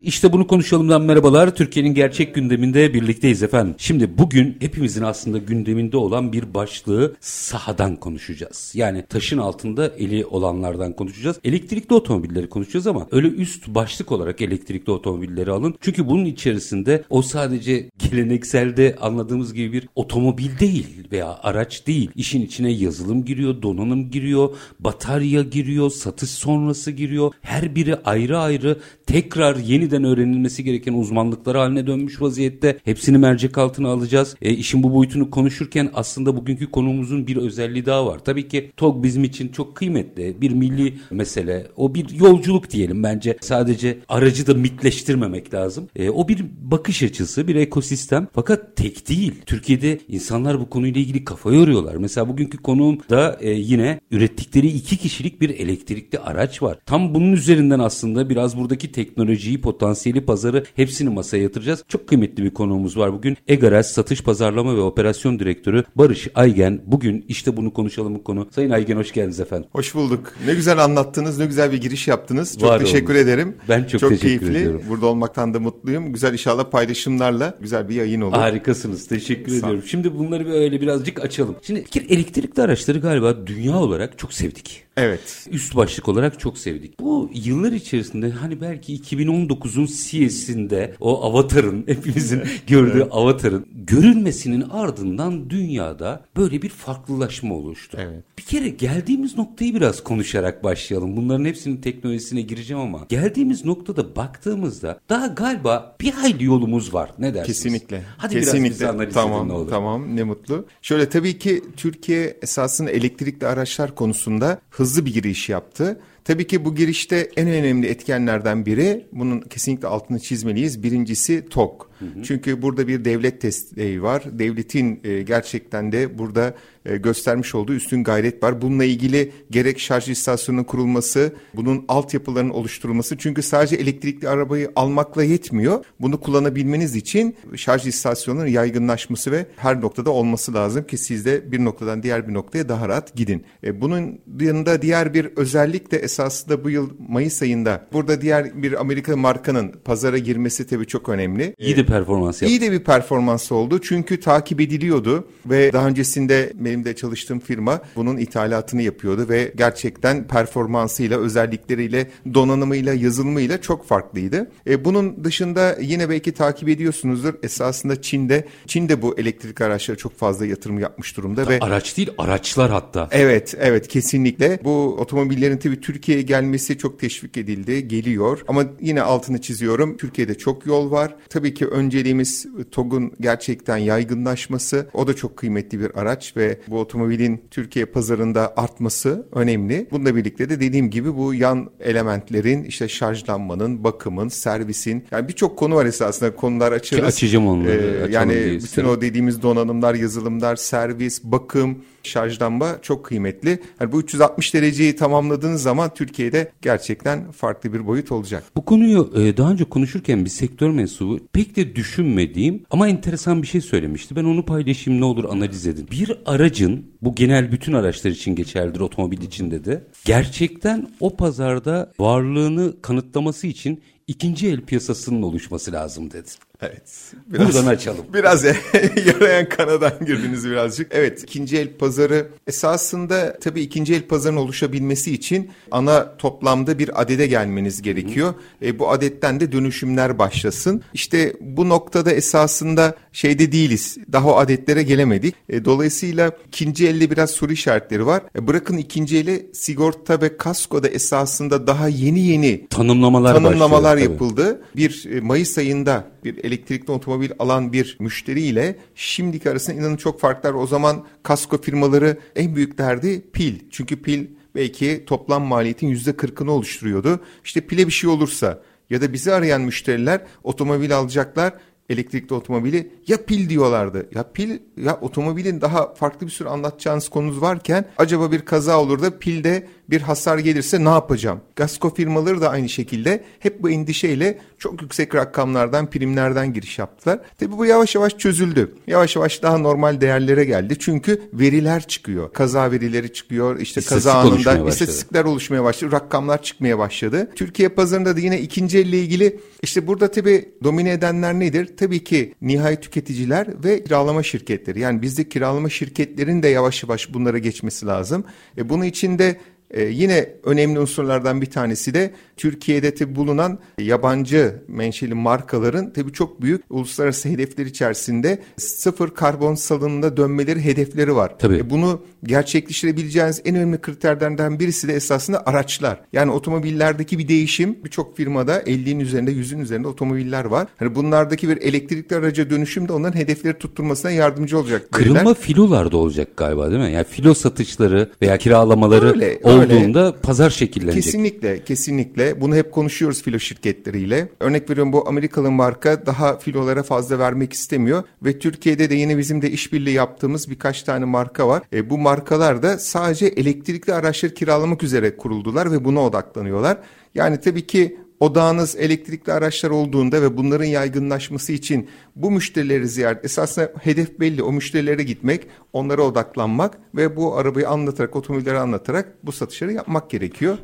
İşte bunu konuşalımdan merhabalar. Türkiye'nin gerçek gündeminde birlikteyiz efendim. Şimdi bugün hepimizin aslında gündeminde olan bir başlığı sahadan konuşacağız. Yani taşın altında eli olanlardan konuşacağız. Elektrikli otomobilleri konuşacağız ama öyle üst başlık olarak elektrikli otomobilleri alın. Çünkü bunun içerisinde o sadece gelenekselde anladığımız gibi bir otomobil değil veya araç değil. İşin içine yazılım giriyor, donanım giriyor, batarya giriyor, satış sonrası giriyor. Her biri ayrı ayrı tekrar yeniden öğrenilmesi gereken uzmanlıklar haline dönmüş vaziyette. Hepsini mercek altına alacağız. E, işin bu boyutunu konuşurken aslında bugünkü konumuzun bir özelliği daha var. Tabii ki TOG bizim için çok kıymetli bir milli mesele. O bir yolculuk diyelim bence. Sadece aracı da mitleştirmemek lazım. E, o bir bakış açısı, bir ekosistem. Fakat tek değil. Türkiye'de insanlar bu konuyla ilgili kafa yoruyorlar. Mesela bugünkü konuğum da e, yine ürettikleri iki kişilik bir elektrikli araç var. Tam bunun üzerinden aslında biraz buradaki teknolojiyi, potansiyeli, pazarı hepsini masaya yatıracağız. Çok kıymetli bir konuğumuz var bugün. Egares Satış Pazarlama ve Operasyon Direktörü Barış Aygen. Bugün işte bunu konuşalım bu konu. Sayın Aygen hoş geldiniz efendim. Hoş bulduk. Ne güzel anlattınız, ne güzel bir giriş yaptınız. Çok Var teşekkür olun. ederim. Ben çok teşekkür keyifli. ediyorum. Burada olmaktan da mutluyum. Güzel inşallah paylaşımlarla güzel bir yayın olur. Harikasınız. Teşekkür Sağ ediyorum. Şimdi bunları böyle birazcık açalım. Şimdi bir elektrikli araçları galiba dünya olarak çok sevdik. Evet. Üst başlık olarak çok sevdik. Bu yıllar içerisinde hani belki 2019'un CES'inde o avatarın hepimizin gördüğü avatarın görülmesinin ardından dünyada böyle bir farklılaşma oluştu. Evet. Bir kere geldiğimiz noktayı biraz konuşarak başlayalım. Bunların hepsinin teknolojisine gireceğim ama geldiğimiz noktada baktığımızda daha galiba bir hayli yolumuz var. Ne dersiniz? Kesinlikle. Hadi Kesinlikle. biraz bizi analiz tamam, edin ne olur. Tamam ne mutlu. Şöyle tabii ki Türkiye esasında elektrikli araçlar konusunda hızlı bir giriş yaptı. Tabii ki bu girişte en önemli etkenlerden biri, bunun kesinlikle altını çizmeliyiz. Birincisi TOK. Çünkü burada bir devlet desteği var. Devletin e, gerçekten de burada göstermiş olduğu üstün gayret var. Bununla ilgili gerek şarj istasyonunun kurulması, bunun altyapılarının oluşturulması. Çünkü sadece elektrikli arabayı almakla yetmiyor. Bunu kullanabilmeniz için şarj istasyonunun yaygınlaşması ve her noktada olması lazım ki siz de bir noktadan diğer bir noktaya daha rahat gidin. E, bunun yanında diğer bir özellik de esasında bu yıl Mayıs ayında burada diğer bir Amerika markanın pazara girmesi tabii çok önemli. İyi de performans yaptı. İyi de bir performans oldu çünkü takip ediliyordu ve daha öncesinde benim de çalıştığım firma bunun ithalatını yapıyordu ve gerçekten performansıyla, özellikleriyle, donanımıyla, yazılımıyla çok farklıydı. E, bunun dışında yine belki takip ediyorsunuzdur esasında Çin'de, Çin'de bu elektrik araçlara çok fazla yatırım yapmış durumda ve Araç değil araçlar hatta. Evet, evet kesinlikle. Bu otomobillerin tabii Türkiye'ye gelmesi çok teşvik edildi, geliyor. Ama yine altını çiziyorum. Türkiye'de çok yol var. Tabii ki önceliğimiz TOG'un gerçekten yaygınlaşması. O da çok kıymetli bir araç ve bu otomobilin Türkiye pazarında artması önemli. Bununla birlikte de dediğim gibi bu yan elementlerin işte şarjlanmanın, bakımın, servisin yani birçok konu var esasında konular açarız. Ki açacağım onları, Ee, yani bütün isterim. o dediğimiz donanımlar, yazılımlar, servis, bakım, şarjlanma çok kıymetli. Yani bu 360 dereceyi tamamladığınız zaman Türkiye'de gerçekten farklı bir boyut olacak. Bu konuyu e, daha önce konuşurken bir sektör mensubu pek de düşünmediğim ama enteresan bir şey söylemişti. Ben onu paylaşayım ne olur analiz edin. Bir aracın bu genel bütün araçlar için geçerlidir otomobil içinde de gerçekten o pazarda varlığını kanıtlaması için ikinci el piyasasının oluşması lazım dedi. Evet. Buradan açalım. Biraz yarayan kanadan girdiniz birazcık. Evet ikinci el pazarı esasında tabii ikinci el pazarının oluşabilmesi için ana toplamda bir adede gelmeniz gerekiyor. E, bu adetten de dönüşümler başlasın. İşte bu noktada esasında şeyde değiliz. Daha o adetlere gelemedik. E, dolayısıyla ikinci elde biraz soru işaretleri var. E, bırakın ikinci ele sigorta ve kaskoda esasında daha yeni yeni Tanımlamalar, tanımlamalar başlıyor, tabii. yapıldı. Bir e, Mayıs ayında bir elektrikli otomobil alan bir müşteriyle şimdiki arasında inanın çok farklar. O zaman kasko firmaları en büyük derdi pil. Çünkü pil belki toplam maliyetin yüzde kırkını oluşturuyordu. İşte pile bir şey olursa ya da bizi arayan müşteriler otomobil alacaklar elektrikli otomobili ya pil diyorlardı. Ya pil ya otomobilin daha farklı bir sürü anlatacağınız konunuz varken acaba bir kaza olur da pilde bir hasar gelirse ne yapacağım? Gasko firmaları da aynı şekilde hep bu endişeyle çok yüksek rakamlardan, primlerden giriş yaptılar. Tabi bu yavaş yavaş çözüldü. Yavaş yavaş daha normal değerlere geldi. Çünkü veriler çıkıyor. Kaza verileri çıkıyor. İşte kaza anında istatistikler oluşmaya başladı. Rakamlar çıkmaya başladı. Türkiye pazarında da yine ikinci elle ilgili işte burada tabi domine edenler nedir? Tabii ki nihai tüketiciler ve kiralama şirketleri. Yani bizde kiralama şirketlerin de yavaş yavaş bunlara geçmesi lazım. E bunun için de ee, yine önemli unsurlardan bir tanesi de Türkiye'de tabi bulunan yabancı menşeli markaların tabi çok büyük uluslararası hedefler içerisinde sıfır karbon salınımına dönmeleri hedefleri var. Tabii. E, bunu gerçekleştirebileceğiniz en önemli kriterlerden birisi de esasında araçlar. Yani otomobillerdeki bir değişim birçok firmada 50'nin üzerinde 100'ün üzerinde otomobiller var. Hani bunlardaki bir elektrikli araca dönüşüm de onların hedefleri tutturmasına yardımcı olacak. Kırılma veriler. filolar da olacak galiba değil mi? Yani filo satışları veya kiralamaları Öyle, olduğunda pazar şekillenecek. Kesinlikle, kesinlikle. Bunu hep konuşuyoruz filo şirketleriyle. Örnek veriyorum bu Amerikalı marka daha filolara fazla vermek istemiyor ve Türkiye'de de yine bizim de işbirliği yaptığımız birkaç tane marka var. E, bu markalar da sadece elektrikli araçları kiralamak üzere kuruldular ve buna odaklanıyorlar. Yani tabii ki odağınız elektrikli araçlar olduğunda ve bunların yaygınlaşması için bu müşterileri ziyaret esasında hedef belli o müşterilere gitmek onlara odaklanmak ve bu arabayı anlatarak otomobilleri anlatarak bu satışları yapmak gerekiyor.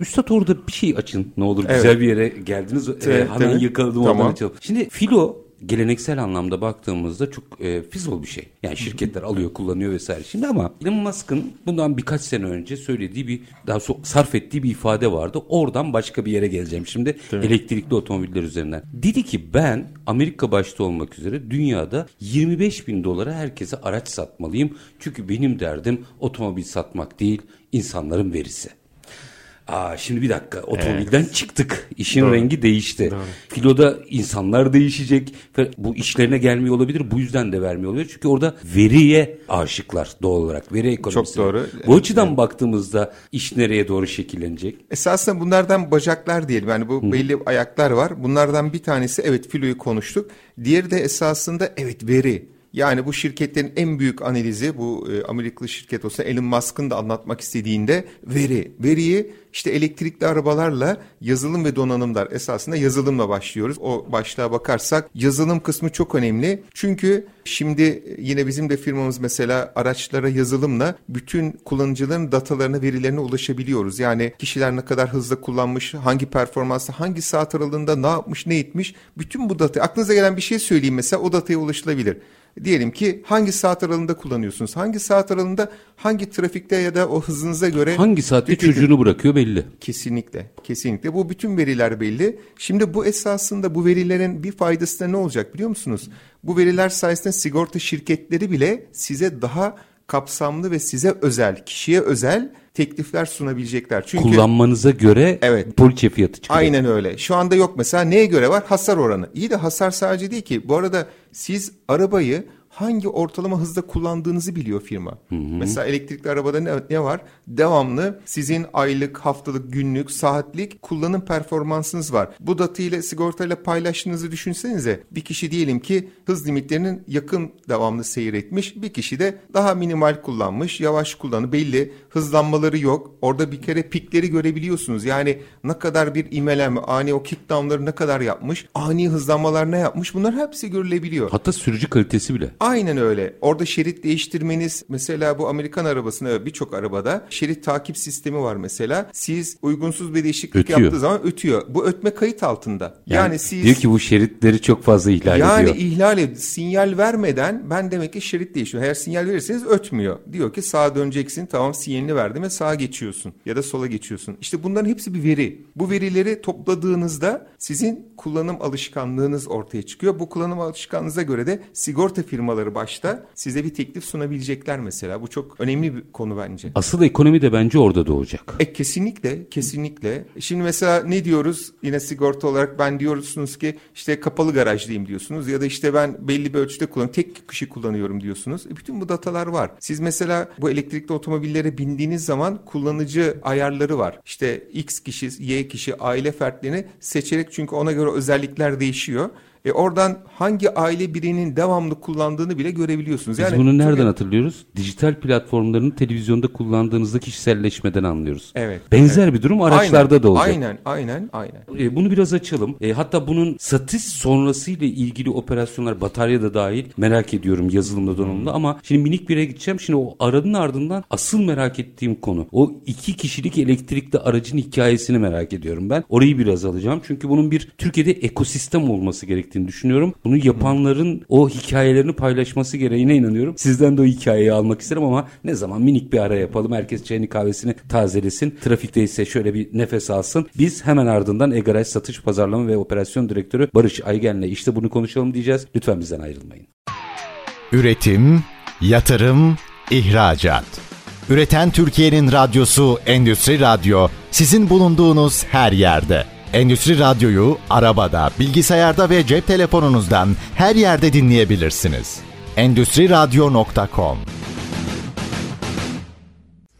Üstad orada bir şey açın ne olur Evet. güzel bir yere geldiniz. Ee, Evet, hemen tabii. yakaladım Tamam. oradan açalım. Şimdi filo geleneksel anlamda baktığımızda çok e, fizol bir şey. Yani şirketler alıyor kullanıyor vesaire. Şimdi ama Elon Musk'ın bundan birkaç sene önce söylediği bir daha so- sarf ettiği bir ifade vardı. Oradan başka bir yere geleceğim şimdi elektrikli otomobiller üzerinden. Dedi ki ben Amerika başta olmak üzere dünyada 25 bin dolara herkese araç satmalıyım. Çünkü benim derdim otomobil satmak değil insanların verisi. Aa şimdi bir dakika otomobilden çıktık. İşin Doğru. rengi değişti. Filoda insanlar değişecek. Bu işlerine gelmiyor olabilir. Bu yüzden de vermiyor olabilir. Çünkü orada veriye aşıklar doğal olarak. Veri ekonomisi. Çok doğru. Bu Evet, açıdan baktığımızda iş nereye doğru şekillenecek? Esasında bunlardan bacaklar diyelim. Yani bu belli ayaklar var. Bunlardan bir tanesi evet filoyu konuştuk. Diğeri de esasında evet veri. Yani bu şirketlerin en büyük analizi bu e, Amerikalı şirket olsa Elon Musk'ın da anlatmak istediğinde veri. Veriyi işte elektrikli arabalarla yazılım ve donanımlar esasında yazılımla başlıyoruz. O başlığa bakarsak yazılım kısmı çok önemli. Çünkü şimdi yine bizim de firmamız mesela araçlara yazılımla bütün kullanıcıların datalarına, verilerine ulaşabiliyoruz. Yani kişiler ne kadar hızlı kullanmış, hangi performansta, hangi saat aralığında ne yapmış, ne etmiş. Bütün bu data aklınıza gelen bir şey söyleyeyim mesela o dataya ulaşılabilir. Diyelim ki hangi saat aralığında kullanıyorsunuz? Hangi saat aralığında hangi trafikte ya da o hızınıza göre Hangi saatte tüketim- çocuğunu bırakıyor belli. Kesinlikle, kesinlikle. Bu bütün veriler belli. Şimdi bu esasında bu verilerin bir faydası da ne olacak biliyor musunuz? Bu veriler sayesinde sigorta şirketleri bile size daha kapsamlı ve size özel, kişiye özel teklifler sunabilecekler. Çünkü Kullanmanıza göre Evet. poliçe fiyatı çıkıyor. Aynen öyle. Şu anda yok mesela neye göre var? Hasar oranı. İyi de hasar sadece değil ki. Bu arada siz arabayı hangi ortalama hızda kullandığınızı biliyor firma. Mesela elektrikli arabada ne, ne var? Devamlı sizin aylık, haftalık, günlük, saatlik kullanım performansınız var. Bu datayla sigortayla paylaştığınızı düşünsenize. Bir kişi diyelim ki hız limitlerinin yakın devamlı seyretmiş. Bir kişi de daha minimal kullanmış, yavaş kullanı belli. Hızlanmaları yok. Orada bir kere pikleri görebiliyorsunuz. Yani ne kadar bir imelenme, ani o kickdownları ne kadar yapmış, ani hızlanmalar ne yapmış bunlar hepsi görülebiliyor. Hatta sürücü kalitesi bile. Aynen öyle. Orada şerit değiştirmeniz mesela bu Amerikan arabasında birçok arabada şerit takip sistemi var mesela. Siz uygunsuz bir değişiklik Ötüyor. yaptığı zaman ötüyor. Bu ötme kayıt altında. Yani, siz diyor ki bu şeritleri çok fazla ihlal yani ediyor. ihlal ed- sinyal vermeden ben demek ki şerit değişiyor. Eğer sinyal verirseniz ötmüyor. Diyor ki sağa döneceksin tamam sinyalini verdim ve sağa geçiyorsun ya da sola geçiyorsun. İşte bunların hepsi bir veri. Bu verileri topladığınızda sizin kullanım alışkanlığınız ortaya çıkıyor. Bu kullanım alışkanlığınıza göre de sigorta firmaları başta size bir teklif sunabilecekler mesela. Bu çok önemli bir konu bence. Asıl ekonomi de bence orada doğacak. E kesinlikle, kesinlikle. Şimdi mesela ne diyoruz yine sigorta olarak ben diyorsunuz ki işte kapalı garajdayım diyorsunuz ya da işte ben belli bir ölçüde kullanıyorum, tek kişi kullanıyorum diyorsunuz. E bütün bu datalar var. Siz mesela bu elektrikli otomobillere bindiğiniz zaman kullanıcı ayarları var. İşte X kişi, Y kişi, aile fertlerini seçerek çünkü ona göre özellikler değişiyor. E oradan hangi aile bireyinin devamlı kullandığını bile görebiliyorsunuz. Biz Yani bunu nereden çok- hatırlıyoruz? Dijital platformların televizyonda kullandığınızda kişiselleşmeden anlıyoruz. Evet. Benzer bir durum araçlarda Aynen, da olacak. Aynen, aynen, aynen. E, bunu biraz açalım. E, hatta bunun satış sonrası ile ilgili operasyonlar batarya da dahil merak ediyorum yazılımda donanımda ama şimdi minik bir yere gideceğim. Şimdi o aranın ardından asıl merak ettiğim konu o iki kişilik elektrikli aracın hikayesini merak ediyorum ben. Orayı biraz alacağım. Çünkü bunun bir Türkiye'de ekosistem olması gerektiğini düşünüyorum. Bunu yapanların o hikayelerini paylaşması gereğine inanıyorum. Sizden de o hikayeyi almak isterim ama ne zaman minik bir ara yapalım. Herkes çayını kahvesini tazelesin. Trafikte ise şöyle bir nefes alsın. Biz hemen ardından Egaraj Satış Pazarlama ve Operasyon Direktörü Barış Aygen'le işte bunu konuşalım diyeceğiz. Lütfen bizden ayrılmayın. Üretim, yatırım, ihracat. Üreten Türkiye'nin radyosu Endüstri Radyo sizin bulunduğunuz her yerde. Endüstri Radyo'yu arabada, bilgisayarda ve cep telefonunuzdan her yerde dinleyebilirsiniz. Endüstri Radyo.com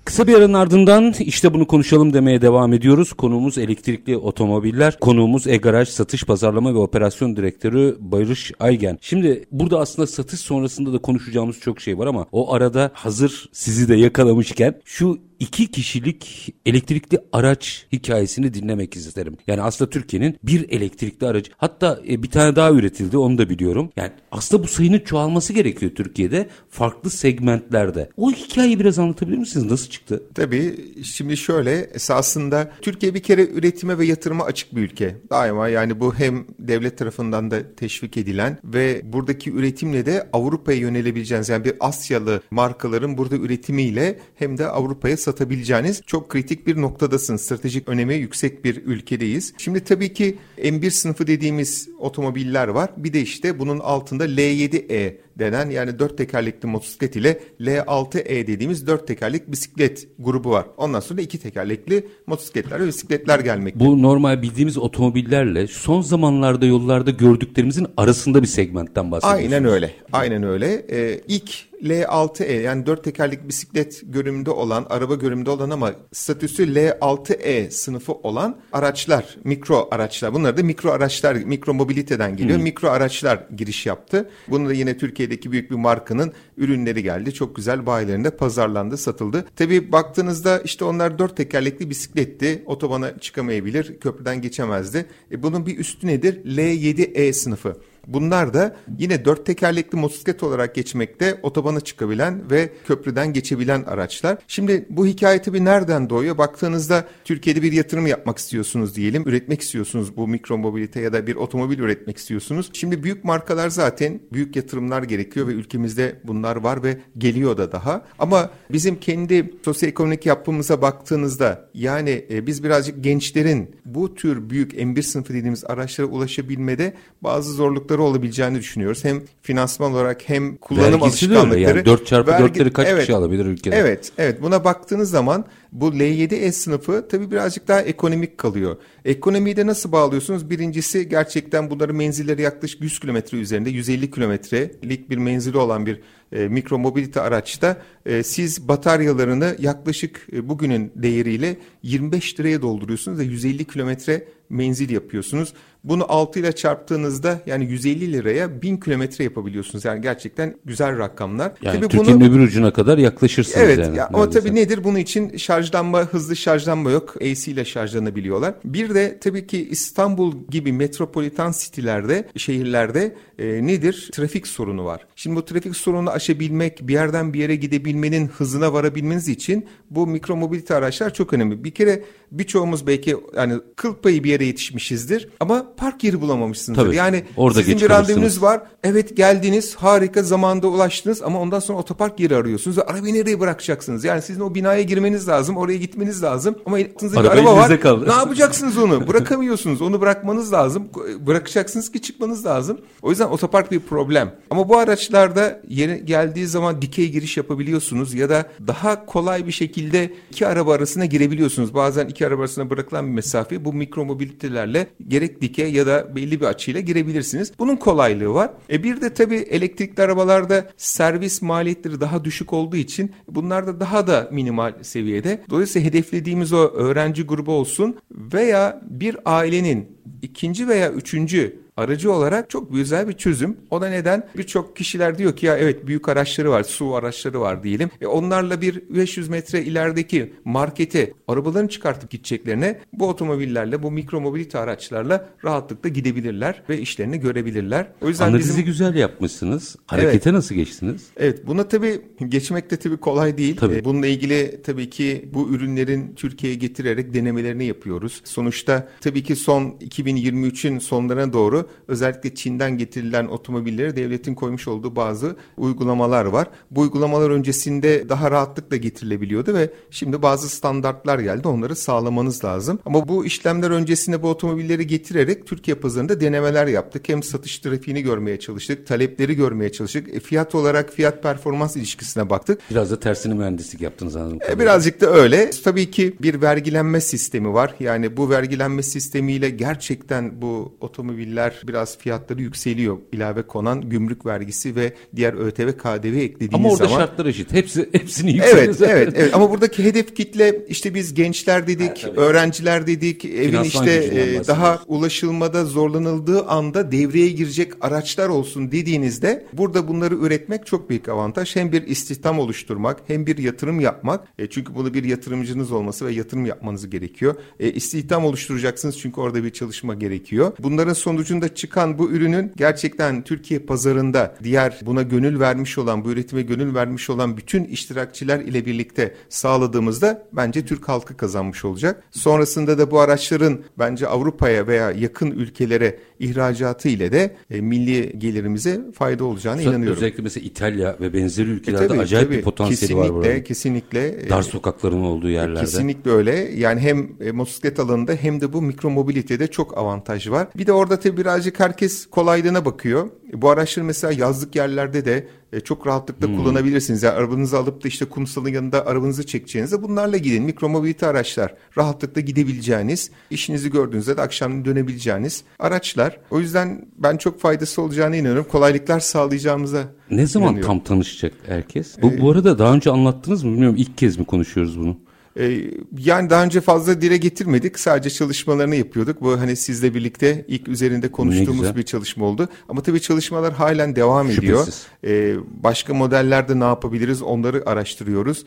Kısa bir aranın ardından işte bunu konuşalım demeye devam ediyoruz. Konuğumuz elektrikli otomobiller. Konuğumuz e-garaj satış pazarlama ve operasyon direktörü Barış Aygen. Şimdi burada aslında satış sonrasında da konuşacağımız çok şey var ama o arada hazır sizi de yakalamışken şu iki kişilik elektrikli araç hikayesini dinlemek isterim. Yani aslında Türkiye'nin bir elektrikli aracı hatta e, bir tane daha üretildi onu da biliyorum. Yani aslında bu sayının çoğalması gerekiyor Türkiye'de farklı segmentlerde. O hikayeyi biraz anlatabilir misiniz? Nasıl çıktı? Tabii şimdi şöyle esasında Türkiye bir kere üretime ve yatırıma açık bir ülke. Daima yani bu hem devlet tarafından da teşvik edilen ve buradaki üretimle de Avrupa'ya yönelebileceğiniz yani bir Asyalı markaların burada üretimiyle hem de Avrupa'ya satabileceğiniz çok kritik bir noktadasın. Stratejik önemi yüksek bir ülkedeyiz. Şimdi tabii ki M1 sınıfı dediğimiz otomobiller var. Bir de işte bunun altında L7E denen yani dört tekerlekli motosiklet ile L6E dediğimiz dört tekerlek bisiklet grubu var. Ondan sonra iki tekerlekli motosikletler ve bisikletler gelmekte. Bu normal bildiğimiz otomobillerle son zamanlarda yollarda gördüklerimizin arasında bir segmentten bahsediyorsunuz. Aynen öyle. Aynen öyle. Ee, ilk L6E yani dört tekerlekli bisiklet görünümde olan, araba görünümde olan ama statüsü L6E sınıfı olan araçlar, mikro araçlar. Bunlar da mikro araçlar, mikro mobiliteden geliyor. Mikro araçlar giriş yaptı. Bunu da yine Türkiye'deki büyük bir markanın ürünleri geldi. Çok güzel bayilerinde pazarlandı, satıldı. Tabii baktığınızda işte onlar dört tekerlekli bisikletti. Otobana çıkamayabilir, köprüden geçemezdi. E bunun bir üstü nedir? L7E sınıfı. Bunlar da yine dört tekerlekli motosiklet olarak geçmekte otobana çıkabilen ve köprüden geçebilen araçlar. Şimdi bu hikaye tabii nereden doğuyor? Baktığınızda Türkiye'de bir yatırım yapmak istiyorsunuz diyelim. Üretmek istiyorsunuz bu mikro mobilite ya da bir otomobil üretmek istiyorsunuz. Şimdi büyük markalar zaten büyük yatırımlar gerekiyor ve ülkemizde bunlar var ve geliyor da daha. Ama bizim kendi sosyoekonomik yapımıza baktığınızda yani e, biz birazcık gençlerin bu tür büyük M1 sınıfı dediğimiz araçlara ulaşabilmede bazı zorlukları olabileceğini düşünüyoruz. Hem finansman olarak hem kullanım Vergisi alışkanlıkları. yani 4 çarpı Vergi- 4'leri kaç evet, kişi alabilir ülkede? Evet, evet. Buna baktığınız zaman bu L7S sınıfı tabii birazcık daha ekonomik kalıyor. Ekonomiyi de nasıl bağlıyorsunuz? Birincisi gerçekten bunların menzilleri yaklaşık 100 kilometre üzerinde, 150 kilometrelik bir menzili olan bir e, mikro mobilite araçta e, siz bataryalarını yaklaşık e, bugünün değeriyle 25 liraya dolduruyorsunuz ve 150 kilometre menzil yapıyorsunuz. Bunu 6 ile çarptığınızda yani 150 liraya 1000 kilometre yapabiliyorsunuz. Yani gerçekten güzel rakamlar. Yani Tabii Türkiye'nin öbür ucuna kadar yaklaşırsınız Evet yani. ya, ama tabii nedir? Bunun için şarjlanma, hızlı şarjlanma yok. AC ile şarjlanabiliyorlar. Bir de tabii ki İstanbul gibi metropolitan sitelerde, şehirlerde e, nedir? Trafik sorunu var. Şimdi bu trafik sorununu aşabilmek, bir yerden bir yere gidebilmenin hızına varabilmeniz için bu mikro mobilite araçlar çok önemli. Bir kere birçoğumuz belki yani kıl payı bir yere yetişmişizdir ama park yeri bulamamışsınızdır. Tabii, yani orada sizin bir randevunuz var. Evet geldiniz, harika zamanda ulaştınız ama ondan sonra otopark yeri arıyorsunuz ve arabayı nereye bırakacaksınız? Yani sizin o binaya girmeniz lazım, oraya gitmeniz lazım ama elinizde bir Araba var. kaldı. Ne yapacaksınız onu? Bırakamıyorsunuz. Onu bırakmanız lazım. Bırakacaksınız ki çıkmanız lazım. O yüzden otopark bir problem. Ama bu araçlarda yeni geldiği zaman dikey giriş yapabiliyorsunuz ya da daha kolay bir şekilde iki araba arasına girebiliyorsunuz. Bazen iki araba arasına bırakılan bir mesafe bu mikro mobilitelerle gerek dikey ya da belli bir açıyla girebilirsiniz. Bunun kolaylığı var. E bir de tabii elektrikli arabalarda servis maliyetleri daha düşük olduğu için bunlar da daha da minimal seviyede. Dolayısıyla hedeflediğimiz o öğrenci grubu olsun veya bir ailenin ikinci veya üçüncü aracı olarak çok güzel bir çözüm. O da neden? Birçok kişiler diyor ki ya evet büyük araçları var, su araçları var diyelim. E onlarla bir 500 metre ilerideki markete arabalarını çıkartıp gideceklerine bu otomobillerle, bu mikro mobilite araçlarla rahatlıkla gidebilirler ve işlerini görebilirler. O yüzden Analizi bizim... güzel yapmışsınız. Harekete evet. nasıl geçtiniz? Evet buna tabii geçmek de tabii kolay değil. Tabii. E, bununla ilgili tabii ki bu ürünlerin Türkiye'ye getirerek denemelerini yapıyoruz. Sonuçta tabii ki son 2023'ün sonlarına doğru özellikle Çin'den getirilen otomobilleri devletin koymuş olduğu bazı uygulamalar var. Bu uygulamalar öncesinde daha rahatlıkla getirilebiliyordu ve şimdi bazı standartlar geldi. Onları sağlamanız lazım. Ama bu işlemler öncesinde bu otomobilleri getirerek Türkiye pazarında denemeler yaptık. Hem satış trafiğini görmeye çalıştık, talepleri görmeye çalıştık. E, fiyat olarak fiyat performans ilişkisine baktık. Biraz da tersini mühendislik yaptınız anladım. E, birazcık da öyle. Tabii ki bir vergilenme sistemi var. Yani bu vergilenme sistemiyle gerçekten bu otomobiller biraz fiyatları yükseliyor. İlave konan gümrük vergisi ve diğer ÖTV, KDV eklediğiniz zaman. Ama orada zaman... şartlar eşit. Hepsi hepsini yükseliyor. Evet, evet, evet. Ama buradaki hedef kitle işte biz gençler dedik, ha, öğrenciler dedik, evin Finansman işte e, daha ulaşılmada zorlanıldığı anda devreye girecek araçlar olsun dediğinizde burada bunları üretmek çok büyük avantaj. Hem bir istihdam oluşturmak, hem bir yatırım yapmak. E, çünkü bunu bir yatırımcınız olması ve yatırım yapmanız gerekiyor. E, istihdam oluşturacaksınız çünkü orada bir çalışma gerekiyor. Bunların sonucunda çıkan bu ürünün gerçekten Türkiye pazarında diğer buna gönül vermiş olan, bu üretime gönül vermiş olan bütün iştirakçiler ile birlikte sağladığımızda bence Türk halkı kazanmış olacak. Sonrasında da bu araçların bence Avrupa'ya veya yakın ülkelere ihracatı ile de e, milli gelirimize fayda olacağını Özellikle inanıyorum. Özellikle mesela İtalya ve benzeri ülkelerde e, tabii, acayip tabii, bir potansiyeli kesinlikle, var burada. Kesinlikle. E, Dar sokakların olduğu yerlerde. Kesinlikle öyle. Yani hem e, motosiklet alanında hem de bu mikro mobilitede çok avantaj var. Bir de orada tabii birazcık herkes kolaylığına bakıyor. Bu araçları mesela yazlık yerlerde de e, çok rahatlıkla hmm. kullanabilirsiniz. Yani arabanızı alıp da işte kumsalın yanında arabanızı çekeceğinizde bunlarla gidin. Mikromobilite araçlar rahatlıkla gidebileceğiniz, işinizi gördüğünüzde de akşam dönebileceğiniz araçlar. O yüzden ben çok faydası olacağına inanıyorum. Kolaylıklar sağlayacağımıza Ne zaman inanıyorum. tam tanışacak herkes? Bu, ee, bu arada daha önce anlattınız mı bilmiyorum ilk kez mi konuşuyoruz bunu? Ee, yani daha önce fazla dile getirmedik. Sadece çalışmalarını yapıyorduk. Bu hani sizle birlikte ilk üzerinde konuştuğumuz bir çalışma oldu. Ama tabii çalışmalar halen devam ediyor. Ee, başka modellerde ne yapabiliriz onları araştırıyoruz.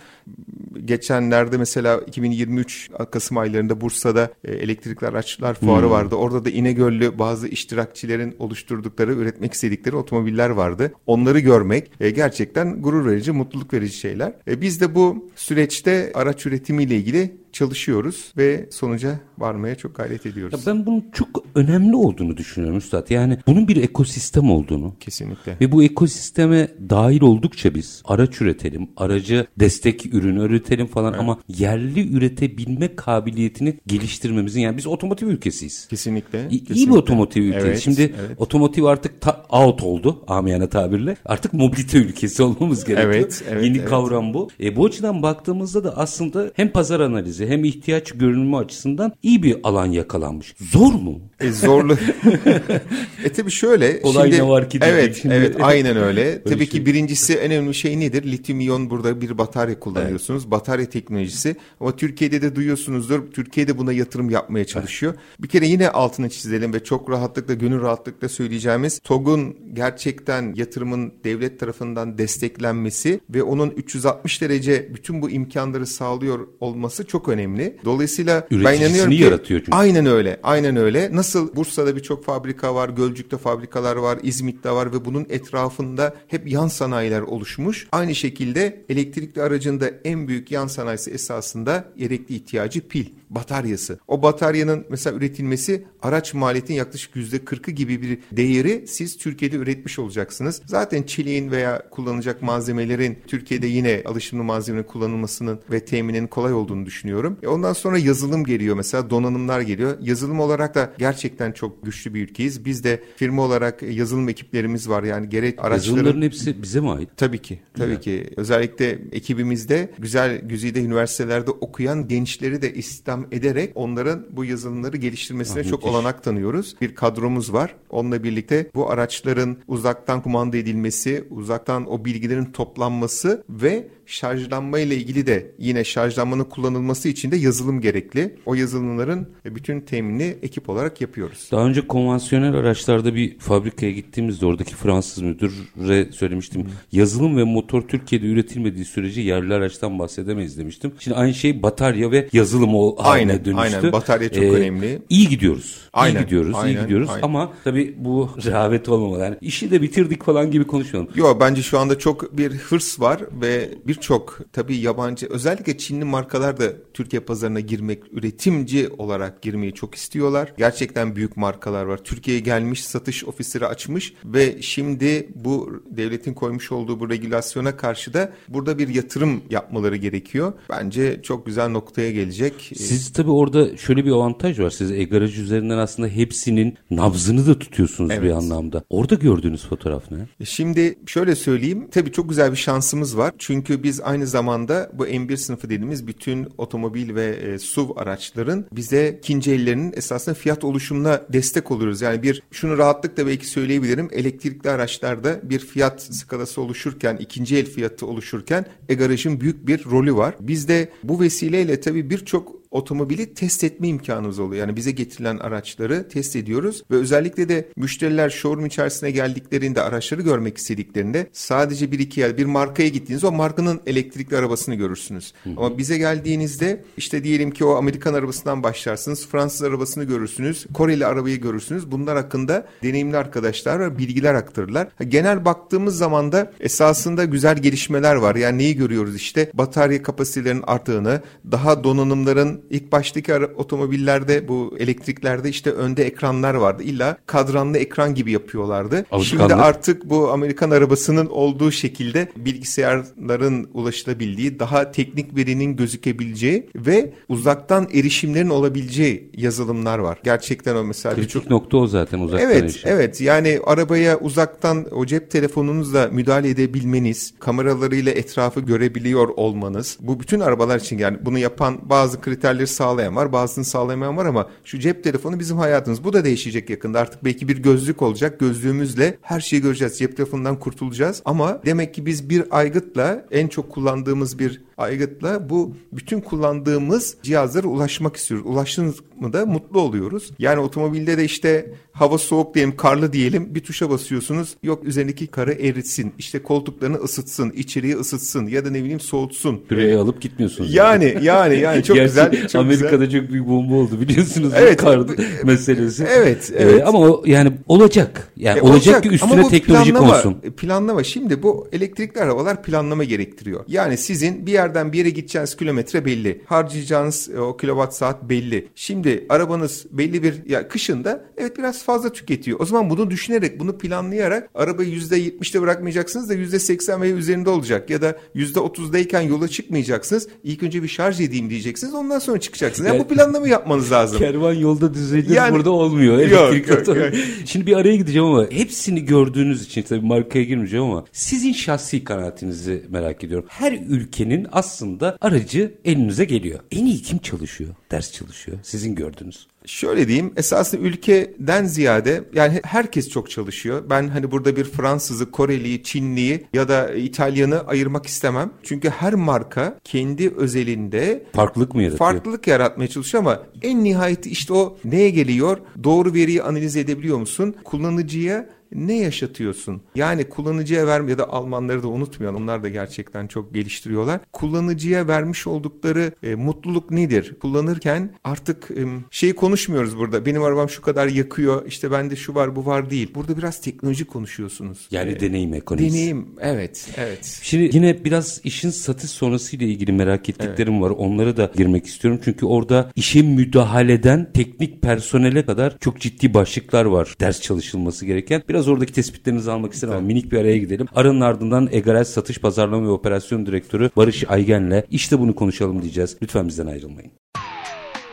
Geçenlerde mesela 2023 Kasım aylarında Bursa'da e, elektrikli araçlar fuarı hmm. vardı. Orada da İnegöllü bazı iştirakçilerin oluşturdukları, üretmek istedikleri otomobiller vardı. Onları görmek e, gerçekten gurur verici, mutluluk verici şeyler. E, biz de bu süreçte araç üretimi ile ilgili çalışıyoruz ve sonuca varmaya çok gayret ediyoruz. Ya ben bunun çok önemli olduğunu düşünüyorum Üstad. Yani bunun bir ekosistem olduğunu. Kesinlikle. Ve bu ekosisteme dahil oldukça biz araç üretelim, aracı destek ürünü üretelim falan evet. ama yerli üretebilme kabiliyetini geliştirmemizin yani biz otomotiv ülkesiyiz. Kesinlikle. İyi, kesinlikle. iyi bir otomotiv ülkesi. Evet, Şimdi evet. otomotiv artık ta- out oldu amiyane tabirle. Artık mobilite ülkesi olmamız gerekiyor. Evet, evet, Yeni evet. kavram bu. E, bu açıdan baktığımızda da aslında hem pazar analizi analizi hem ihtiyaç görünümü açısından iyi bir alan yakalanmış. Zor mu? E zorlu. e tabii şöyle. Olay şimdi, ne var ki? Evet, şimdi. evet aynen öyle. tabii şey. ki birincisi en önemli şey nedir? Lityum iyon burada bir batarya kullanıyorsunuz. Evet. Batarya teknolojisi. Ama Türkiye'de de duyuyorsunuzdur. Türkiye'de buna yatırım yapmaya çalışıyor. Evet. Bir kere yine altını çizelim ve çok rahatlıkla, gönül rahatlıkla söyleyeceğimiz TOG'un gerçekten yatırımın devlet tarafından desteklenmesi ve onun 360 derece bütün bu imkanları sağlıyor olması çok önemli. Dolayısıyla ben inanıyorum ki yaratıyor çünkü. aynen öyle. Aynen öyle. Nasıl Bursa'da birçok fabrika var, Gölcük'te fabrikalar var, İzmit'te var ve bunun etrafında hep yan sanayiler oluşmuş. Aynı şekilde elektrikli aracında en büyük yan sanayisi esasında gerekli ihtiyacı pil bataryası. O bataryanın mesela üretilmesi araç maliyetinin yaklaşık yüzde kırkı gibi bir değeri siz Türkiye'de üretmiş olacaksınız. Zaten çeliğin veya kullanılacak malzemelerin Türkiye'de yine alışımlı malzemenin kullanılmasının ve teminin kolay olduğunu düşünüyorum. E ondan sonra yazılım geliyor mesela donanımlar geliyor. Yazılım olarak da gerçekten çok güçlü bir ülkeyiz. Biz de firma olarak yazılım ekiplerimiz var. Yani gerek araçların... Yazılımların hepsi bize mi ait? Tabii ki. Tabii evet. ki. Özellikle ekibimizde güzel güzide üniversitelerde okuyan gençleri de istihdam istihdam ederek onların bu yazılımları geliştirmesine ah, çok müthiş. olanak tanıyoruz. Bir kadromuz var. Onunla birlikte bu araçların uzaktan kumanda edilmesi, uzaktan o bilgilerin toplanması ve şarjlanma ile ilgili de yine şarjlanmanın kullanılması için de yazılım gerekli. O yazılımların bütün teminini ekip olarak yapıyoruz. Daha önce konvansiyonel araçlarda bir fabrikaya gittiğimizde oradaki Fransız müdüre söylemiştim. Yazılım ve motor Türkiye'de üretilmediği sürece yerli araçtan bahsedemeyiz demiştim. Şimdi aynı şey batarya ve yazılım o haline Aynen, dönüştü. aynen. Batarya çok önemli. İyi gidiyoruz. Aynen, iyi gidiyoruz, iyi aynen, gidiyoruz. aynen. Ama tabii bu rehavet olmamalı. Yani işi de bitirdik falan gibi konuşmayalım. Yo bence şu anda çok bir hırs var ve birçok tabii yabancı özellikle Çinli markalar da Türkiye pazarına girmek, üretimci olarak girmeyi çok istiyorlar. Gerçekten büyük markalar var. Türkiye'ye gelmiş, satış ofisleri açmış ve şimdi bu devletin koymuş olduğu bu regülasyona karşı da burada bir yatırım yapmaları gerekiyor. Bence çok güzel noktaya gelecek. Siz tabii orada şöyle bir avantaj var. Siz e-garaj üzerinden aslında hepsinin nabzını da tutuyorsunuz bir Evet. anlamda. Orada gördüğünüz fotoğraf ne? Şimdi şöyle söyleyeyim. Tabii çok güzel bir şansımız var. Çünkü biz aynı zamanda bu M1 sınıfı dediğimiz bütün otomobil ve e, SUV araçların bize ikinci ellerinin esasında fiyat oluşumuna destek oluyoruz. Yani bir şunu rahatlıkla belki söyleyebilirim. Elektrikli araçlarda bir fiyat skalası oluşurken, ikinci el fiyatı oluşurken e-garajın büyük bir rolü var. Biz de bu vesileyle tabii birçok otomobili test etme imkanımız oluyor. Yani bize getirilen araçları test ediyoruz ve özellikle de müşteriler showroom içerisine geldiklerinde araçları görmek istediklerinde sadece bir iki yer bir markaya gittiğiniz o markanın elektrikli arabasını görürsünüz. Ama bize geldiğinizde işte diyelim ki o Amerikan arabasından başlarsınız, Fransız arabasını görürsünüz, Koreli arabayı görürsünüz. Bunlar hakkında deneyimli arkadaşlar var, bilgiler aktarırlar. Genel baktığımız zaman da esasında güzel gelişmeler var. Yani neyi görüyoruz işte batarya kapasitelerinin arttığını, daha donanımların ilk baştaki otomobillerde bu elektriklerde işte önde ekranlar vardı. İlla kadranlı ekran gibi yapıyorlardı. Şimdi Alışkanlık. artık bu Amerikan arabasının olduğu şekilde bilgisayarların ulaşılabildiği, daha teknik verinin gözükebileceği ve uzaktan erişimlerin olabileceği yazılımlar var. Gerçekten o mesela Kritik birçok nokta o zaten uzaktan Evet, erişim. evet. Yani arabaya uzaktan o cep telefonunuzla müdahale edebilmeniz, kameralarıyla etrafı görebiliyor olmanız. Bu bütün arabalar için yani bunu yapan bazı kriterleri sağlayan var, bazısını sağlayamayan var ama şu cep telefonu bizim hayatımız. Bu da değişecek yakında. Artık belki bir gözlük olacak. Gözlüğümüzle her şeyi göreceğiz. Cep telefonundan kurtulacağız. Ama demek ki biz bir aygıtla en çok kullandığımız bir aygıtla bu bütün kullandığımız cihazlara ulaşmak istiyoruz. Ulaştığımız mı da mutlu oluyoruz. Yani otomobilde de işte hava soğuk diyelim, karlı diyelim bir tuşa basıyorsunuz. Yok üzerindeki karı eritsin, işte koltuklarını ısıtsın, içeriği ısıtsın ya da ne bileyim soğutsun. Küreği alıp gitmiyorsunuz. Yani yani yani çok Gerçi güzel. Çok Amerika'da güzel. çok büyük bomba oldu biliyorsunuz Evet. kar meselesi. Evet, Ee, evet. ama o yani olacak. Yani E, olacak, ki Ama üstüne teknoloji planlama, konsun. Planlama. Şimdi bu elektrikli arabalar planlama gerektiriyor. Yani sizin bir yerden bir yere gideceğiniz kilometre belli. Harcayacağınız e, o kilowatt saat belli. Şimdi arabanız belli bir ya kışında evet biraz fazla tüketiyor. O zaman bunu düşünerek, bunu planlayarak arabayı %70'te bırakmayacaksınız da %80 veya üzerinde olacak. Ya da %30'dayken yola çıkmayacaksınız. İlk önce bir şarj edeyim diyeceksiniz. Ondan sonra çıkacaksınız. Yani bu planlamayı yapmanız lazım. Kervan yolda düzelir Yani- burada olmuyor. Yok, Elektrik yok, yok. Şimdi bir araya gideceğim ama hepsini gördüğünüz için tabii markaya girmeyeceğim ama sizin şahsi kanaatinizi merak ediyorum. Her ülkenin aslında aracı elinize geliyor. En iyi kim çalışıyor? Ders çalışıyor. Sizin gördüğünüz. Şöyle diyeyim esasında ülkeden ziyade yani herkes çok çalışıyor. Ben hani burada bir Fransızı, Koreliyi, Çinliyi ya da İtalyanı ayırmak istemem. Çünkü her marka kendi özelinde Farklılık mı yaratıyor? farklılık yaratmaya çalışıyor ama en nihayeti işte o neye geliyor? Doğru veriyi analiz edebiliyor musun? Kullanıcıya ne yaşatıyorsun? Yani kullanıcıya verme ya da Almanları da unutmayalım. Onlar da gerçekten çok geliştiriyorlar. Kullanıcıya vermiş oldukları e, mutluluk nedir? Kullanırken artık e, şeyi konuşmuyoruz burada. Benim arabam şu kadar yakıyor. İşte bende şu var bu var değil. Burada biraz teknoloji konuşuyorsunuz. Yani E, deneyim ekonomisi. Deneyim. Evet. Evet. Şimdi yine biraz işin satış sonrasıyla ilgili merak ettiklerim var. Onlara da girmek istiyorum. Çünkü orada işe müdahaleden teknik personele kadar çok ciddi başlıklar var. Ders çalışılması gereken. Biraz oradaki tespitlerinizi almak isterim ama minik bir araya gidelim. Aranın ardından Egarel Satış Pazarlama ve Operasyon Direktörü Barış Aygen'le işte bunu konuşalım diyeceğiz. Lütfen bizden ayrılmayın.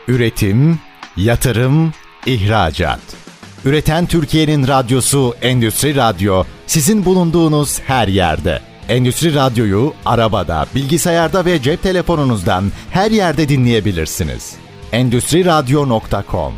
Üretim, yatırım, ihracat. Üreten Türkiye'nin radyosu Endüstri Radyo sizin bulunduğunuz her yerde. Endüstri Radyo'yu arabada, bilgisayarda ve cep telefonunuzdan her yerde dinleyebilirsiniz. Endüstriradyo.com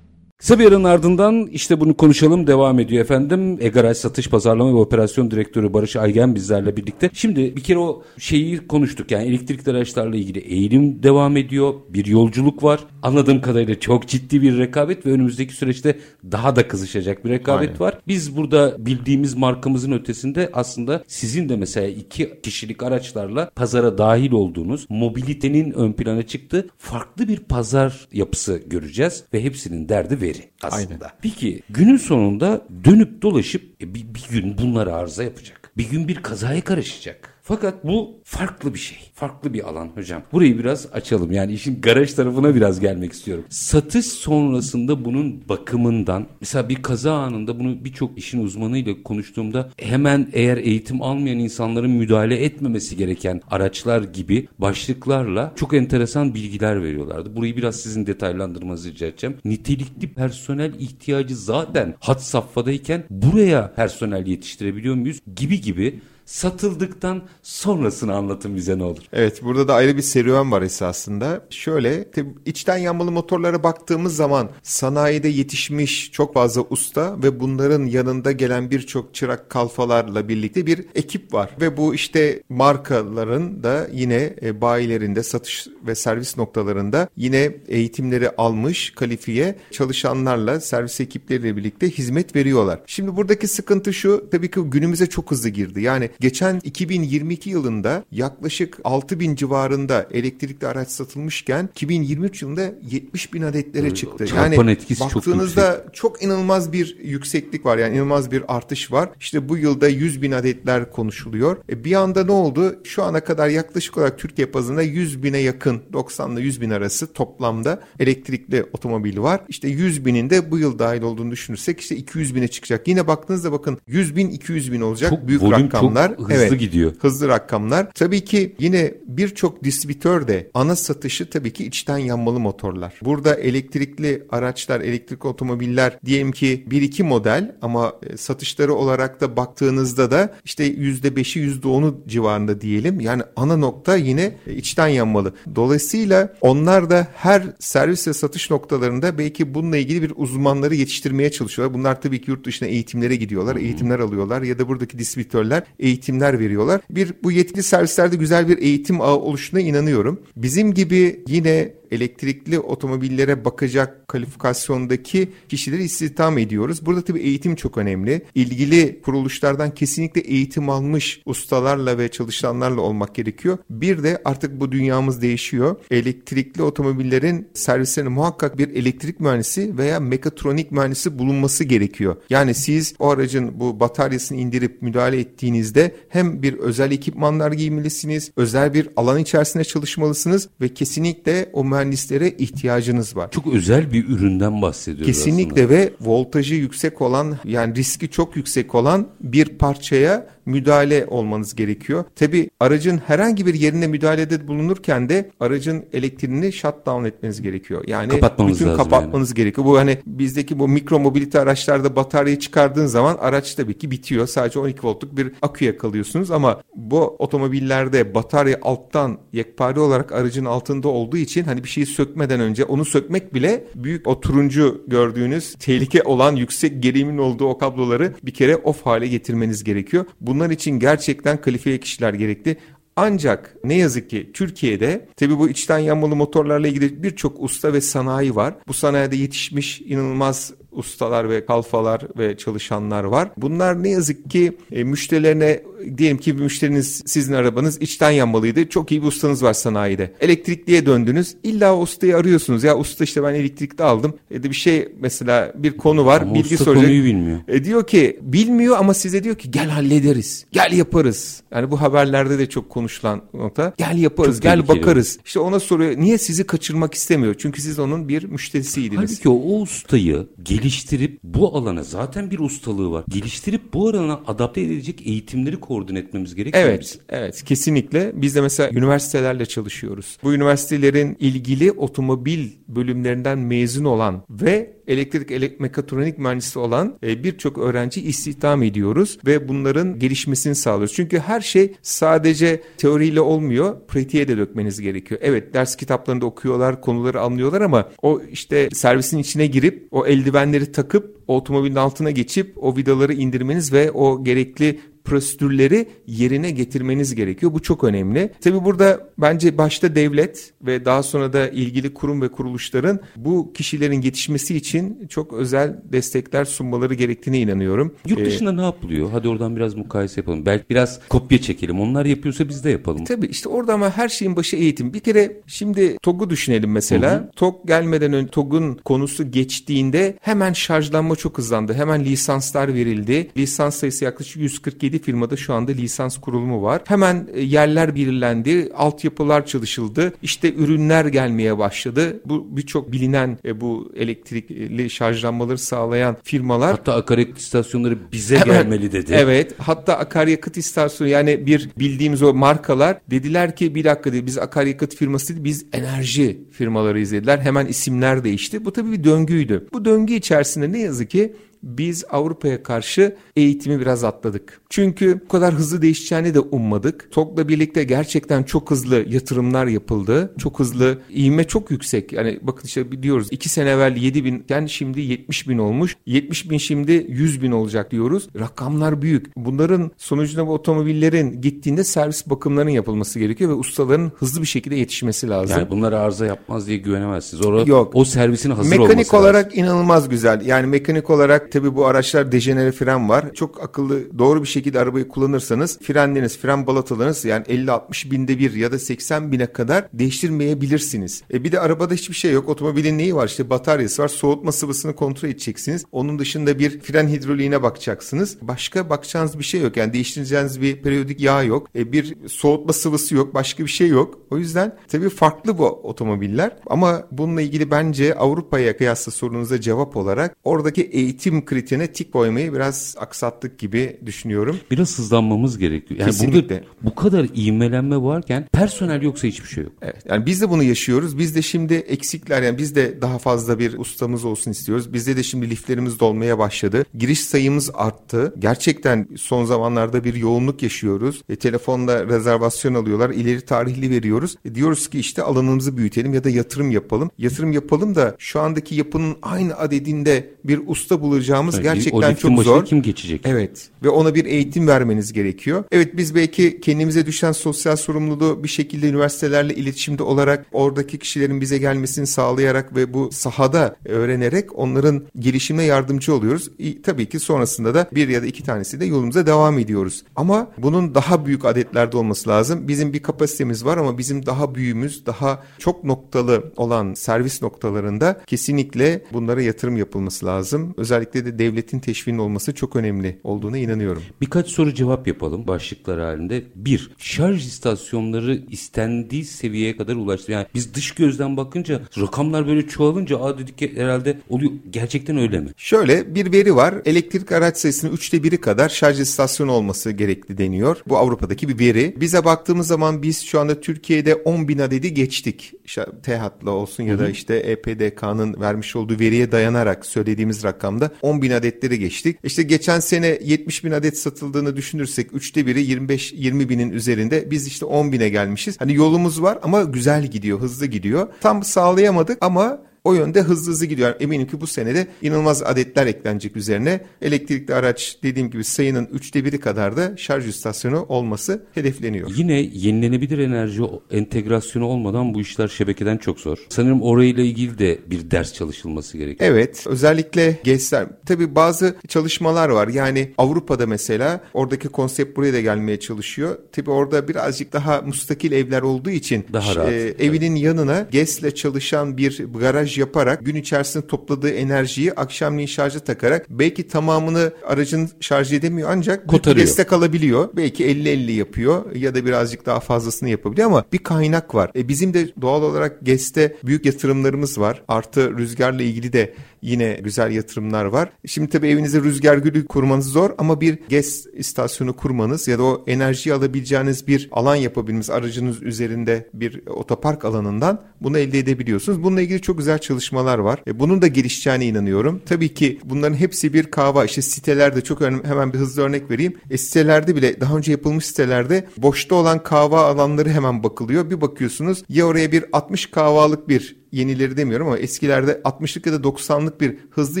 Kısa bir aranın ardından işte bunu konuşalım devam ediyor efendim. Egaraj Satış Pazarlama ve Operasyon Direktörü Barış Aygen bizlerle birlikte. Şimdi bir kere o şeyi konuştuk yani elektrikli araçlarla ilgili eğilim devam ediyor. Bir yolculuk var. Anladığım kadarıyla çok ciddi bir rekabet ve önümüzdeki süreçte daha da kızışacak bir rekabet Aynen. var. Biz burada bildiğimiz markamızın ötesinde aslında sizin de mesela iki kişilik araçlarla pazara dahil olduğunuz mobilitenin ön plana çıktığı farklı bir pazar yapısı göreceğiz ve hepsinin derdi veri aslında. Aynen. Peki günün sonunda dönüp dolaşıp e, bir, bir gün bunlar arıza yapacak. Bir gün bir kazaya karışacak. Fakat bu farklı bir şey. Farklı bir alan hocam. Burayı biraz açalım. Yani işin garaj tarafına biraz gelmek istiyorum. Satış sonrasında bunun bakımından mesela bir kaza anında bunu birçok işin uzmanıyla konuştuğumda hemen eğer eğitim almayan insanların müdahale etmemesi gereken araçlar gibi başlıklarla çok enteresan bilgiler veriyorlardı. Burayı biraz sizin detaylandırmanızı rica edeceğim. Nitelikli personel ihtiyacı zaten hat safhadayken buraya personel yetiştirebiliyor muyuz gibi gibi satıldıktan sonrasını anlatın bize ne olur. Evet burada da ayrı bir serüven var esasında. Şöyle içten yanmalı motorlara baktığımız zaman sanayide yetişmiş çok fazla usta ve bunların yanında gelen birçok çırak kalfalarla birlikte bir ekip var. Ve bu işte markaların da yine e, bayilerinde satış ve servis noktalarında yine eğitimleri almış kalifiye çalışanlarla servis ekipleriyle birlikte hizmet veriyorlar. Şimdi buradaki sıkıntı şu tabii ki günümüze çok hızlı girdi. Yani geçen 2022 yılında yaklaşık 6 bin civarında elektrikli araç satılmışken 2023 yılında 70 bin adetlere çıktı. Yani etkisi baktığınızda çok, çok inanılmaz bir yükseklik var. Yani inanılmaz bir artış var. İşte bu yılda 100 bin adetler konuşuluyor. E bir anda ne oldu? Şu ana kadar yaklaşık olarak Türkiye pazarında 100 bine yakın 90 ile 100 bin arası toplamda elektrikli otomobil var. İşte 100 binin de bu yıl dahil olduğunu düşünürsek işte 200 bine çıkacak. Yine baktığınızda bakın 100 bin 200 bin olacak. Çok Büyük rakamlar. Çok hızlı evet, gidiyor. Hızlı rakamlar. Tabii ki yine birçok distribütör de ana satışı tabii ki içten yanmalı motorlar. Burada elektrikli araçlar, elektrikli otomobiller diyelim ki bir iki model ama e, satışları olarak da baktığınızda da işte %5'i %10'u civarında diyelim. Yani ana nokta yine e, içten yanmalı. Dolayısıyla onlar da her servis ve satış noktalarında belki bununla ilgili bir uzmanları yetiştirmeye çalışıyorlar. Bunlar tabii ki yurt dışına eğitimlere gidiyorlar, eğitimler alıyorlar ya da buradaki distribütörler eğitimler veriyorlar. Bir bu yetkili servislerde güzel bir eğitim ağı oluşuna inanıyorum. Bizim gibi yine elektrikli otomobillere bakacak kalifikasyondaki kişileri istihdam ediyoruz. Burada tabii eğitim çok önemli. İlgili kuruluşlardan kesinlikle eğitim almış ustalarla ve çalışanlarla olmak gerekiyor. Bir de artık bu dünyamız değişiyor. Elektrikli otomobillerin servislerine muhakkak bir elektrik mühendisi veya mekatronik mühendisi bulunması gerekiyor. Yani siz o aracın bu bataryasını indirip müdahale ettiğinizde hem bir özel ekipmanlar giymelisiniz, özel bir alan içerisinde çalışmalısınız ve kesinlikle o mühendislere ihtiyacınız var. Çok özel bir üründen bahsediyoruz Kesinlikle aslında. ve voltajı yüksek olan yani riski çok yüksek olan bir parçaya müdahale olmanız gerekiyor. Tabi aracın herhangi bir yerine müdahalede bulunurken de aracın elektriğini shutdown etmeniz gerekiyor. Yani Kapatmamız bütün kapatmanız yani. gerekiyor. Bu hani bizdeki bu mikro mobilite araçlarda bataryayı çıkardığın zaman araç tabii ki bitiyor. Sadece 12 voltluk bir aküye kalıyorsunuz ama bu otomobillerde batarya alttan yekpare olarak aracın altında olduğu için hani bir şeyi sökmeden önce onu sökmek bile büyük o turuncu gördüğünüz tehlike olan yüksek gerilimin olduğu o kabloları bir kere off hale getirmeniz gerekiyor. Bunlar için gerçekten kalifiye kişiler gerekli. Ancak ne yazık ki Türkiye'de tabi bu içten yanmalı motorlarla ilgili birçok usta ve sanayi var. Bu sanayide yetişmiş inanılmaz ustalar ve kalfalar ve çalışanlar var. Bunlar ne yazık ki e, müşterilerine diyelim ki bir müşteriniz sizin arabanız içten yanmalıydı. Çok iyi bir ustanız var sanayide. Elektrikliye döndünüz. İlla o ustayı arıyorsunuz. Ya usta işte ben elektrikli aldım. E de bir şey mesela bir konu var. Ama bilgi usta soracak. konuyu bilmiyor. E diyor ki bilmiyor ama size diyor ki gel hallederiz. Gel yaparız. Yani bu haberlerde de çok konuşulan nokta. Gel yaparız. Çok gel bakarız. İşte ona soruyor. Niye sizi kaçırmak istemiyor? Çünkü siz onun bir müşterisiydiniz. Halbuki o ustayı geliştirip bu alana zaten bir ustalığı var. Geliştirip bu alana adapte edilecek eğitimleri koordine etmemiz gerekiyor Evet, bizim? evet kesinlikle. Biz de mesela üniversitelerle çalışıyoruz. Bu üniversitelerin ilgili otomobil bölümlerinden mezun olan ve elektrik elek mekatronik mühendisi olan e, birçok öğrenci istihdam ediyoruz ve bunların gelişmesini sağlıyoruz. Çünkü her şey sadece teoriyle olmuyor, pratiğe de dökmeniz gerekiyor. Evet, ders kitaplarında okuyorlar, konuları anlıyorlar ama o işte servisin içine girip o eldivenleri takıp otomobilin altına geçip o vidaları indirmeniz ve o gerekli prosedürleri yerine getirmeniz gerekiyor. Bu çok önemli. Tabii burada bence başta devlet ve daha sonra da ilgili kurum ve kuruluşların bu kişilerin yetişmesi için çok özel destekler sunmaları gerektiğine inanıyorum. Yurt Ee, dışında ne yapılıyor? Hadi oradan biraz mukayese yapalım. Belki biraz kopya çekelim. Onlar yapıyorsa biz de yapalım. Tabii işte orada ama her şeyin başı eğitim. Bir kere şimdi TOG'u düşünelim mesela. TOG gelmeden önce TOG'un konusu geçtiğinde hemen şarjlanma çok hızlandı. Hemen lisanslar verildi. Lisans sayısı yaklaşık 147 firmada şu anda lisans kurulumu var. Hemen e, yerler belirlendi. Altyapılar çalışıldı. İşte ürünler gelmeye başladı. Bu birçok bilinen e, bu elektrikli şarjlanmaları sağlayan firmalar Hatta akaryakıt istasyonları bize Hemen- gelmeli dedi. Evet. Hatta akaryakıt istasyonu yani bir bildiğimiz o markalar dediler ki bir dakika dedi biz akaryakıt firması değil biz enerji firmalarıyız dediler. Hemen isimler değişti. Bu tabii bir döngüydü. Bu döngü içerisinde ne yazık ki biz Avrupa'ya karşı eğitimi biraz atladık. Çünkü bu kadar hızlı değişeceğini de ummadık. TOG'la birlikte gerçekten çok hızlı yatırımlar yapıldı. Çok hızlı, ivme çok yüksek. Yani bakın işte diyoruz 2 sene evvel 7 bin, yani şimdi 70 bin olmuş. 70 bin şimdi 100 bin olacak diyoruz. Rakamlar büyük. Bunların sonucunda bu otomobillerin gittiğinde servis bakımlarının yapılması gerekiyor ve ustaların hızlı bir şekilde yetişmesi lazım. Yani bunlar arıza yapmaz diye güvenemezsiniz. Orada Yok. o servisin hazır olması Mekanik lazım. olarak inanılmaz güzel. Yani mekanik olarak tabii bu araçlar dejenere fren var. Çok akıllı doğru bir şekilde arabayı kullanırsanız frenleriniz, fren balatalarınız yani 50-60 binde bir ya da 80 bine kadar değiştirmeyebilirsiniz. E bir de arabada hiçbir şey yok. Otomobilin neyi var? İşte bataryası var. Soğutma sıvısını kontrol edeceksiniz. Onun dışında bir fren hidroliğine bakacaksınız. Başka bakacağınız bir şey yok. Yani değiştireceğiniz bir periyodik yağ yok. E bir soğutma sıvısı yok. Başka bir şey yok. O yüzden tabii farklı bu otomobiller. Ama bununla ilgili bence Avrupa'ya kıyasla sorunuza cevap olarak oradaki eğitim kriterine tik koymayı biraz aksattık gibi düşünüyorum. Biraz hızlanmamız gerekiyor. Yani Kesinlikle. burada bu kadar ivmelenme varken personel yoksa hiçbir şey yok. Evet. Yani biz de bunu yaşıyoruz. Biz de şimdi eksikler yani biz de daha fazla bir ustamız olsun istiyoruz. Bizde de şimdi liftlerimiz dolmaya başladı. Giriş sayımız arttı. Gerçekten son zamanlarda bir yoğunluk yaşıyoruz. E, telefonla rezervasyon alıyorlar. İleri tarihli veriyoruz. E, diyoruz ki işte alanımızı büyütelim ya da yatırım yapalım. Yatırım yapalım da şu andaki yapının aynı adedinde bir usta bulacağımız Yani o gerçekten çok zor. kim geçecek? Evet ve ona bir eğitim vermeniz gerekiyor. Evet biz belki kendimize düşen sosyal sorumluluğu bir şekilde üniversitelerle iletişimde olarak oradaki kişilerin bize gelmesini sağlayarak ve bu sahada öğrenerek onların gelişimine yardımcı oluyoruz. Tabii ki sonrasında da bir ya da iki tanesi de yolumuza devam ediyoruz. Ama bunun daha büyük adetlerde olması lazım. Bizim bir kapasitemiz var ama bizim daha büyüğümüz, daha çok noktalı olan servis noktalarında kesinlikle bunlara yatırım yapılması lazım. Özellikle de devletin teşviğinin olması çok önemli olduğuna inanıyorum. Birkaç soru cevap yapalım başlıklar halinde. Bir, şarj istasyonları istendiği seviyeye kadar ulaştı. Yani biz dış gözden bakınca rakamlar böyle çoğalınca aa dedik ki herhalde oluyor. Gerçekten öyle mi? Şöyle bir veri var. Elektrik araç sayısının üçte biri kadar şarj istasyonu olması gerekli deniyor. Bu Avrupa'daki bir veri. Bize baktığımız zaman biz şu anda Türkiye'de 10 bin adedi geçtik. İşte TEHAT'la olsun ya da işte EPDK'nın vermiş olduğu veriye dayanarak söylediğimiz rakamda 10 bin adetleri geçtik. İşte geçen sene 70 bin adet satıldığını düşünürsek üçte biri 25-20 binin üzerinde biz işte 10 bine gelmişiz. Hani yolumuz var ama güzel gidiyor, hızlı gidiyor. Tam sağlayamadık ama o yönde hızlı hızlı gidiyor. Eminim ki bu senede inanılmaz adetler eklenecek üzerine. Elektrikli araç dediğim gibi sayının üçte biri kadar da şarj istasyonu olması hedefleniyor. Yine yenilenebilir enerji entegrasyonu olmadan bu işler şebekeden çok zor. Sanırım orayla ilgili de bir ders çalışılması gerekiyor. Evet özellikle gençler tabii bazı çalışmalar var yani Avrupa'da mesela oradaki konsept buraya da gelmeye çalışıyor. Tabii orada birazcık daha mustakil evler olduğu için Daha rahat. e, evinin yanına GES'le çalışan bir garaj yaparak gün içerisinde topladığı enerjiyi akşamleyin şarja takarak belki tamamını aracın şarj edemiyor ancak Kotarıyor. bir destek alabiliyor. Belki 50-50 yapıyor ya da birazcık daha fazlasını yapabiliyor ama bir kaynak var. E bizim de doğal olarak GES'te büyük yatırımlarımız var. Artı rüzgarla ilgili de yine güzel yatırımlar var. Şimdi tabii evinize rüzgar gülü kurmanız zor ama bir GES istasyonu kurmanız ya da o enerjiyi alabileceğiniz bir alan yapabilmeniz aracınız üzerinde bir otopark alanından bunu elde edebiliyorsunuz. Bununla ilgili çok güzel çalışmalar var. E, bunun da gelişeceğine inanıyorum. Tabii ki bunların hepsi bir kahva. İşte sitelerde çok önemli hemen bir hızlı örnek vereyim. E, sitelerde bile daha önce yapılmış sitelerde boşta olan kahva alanları hemen bakılıyor. Bir bakıyorsunuz ya oraya bir 60 kahvalık bir yenileri demiyorum ama eskilerde 60'lık ya da 90'lık bir hızlı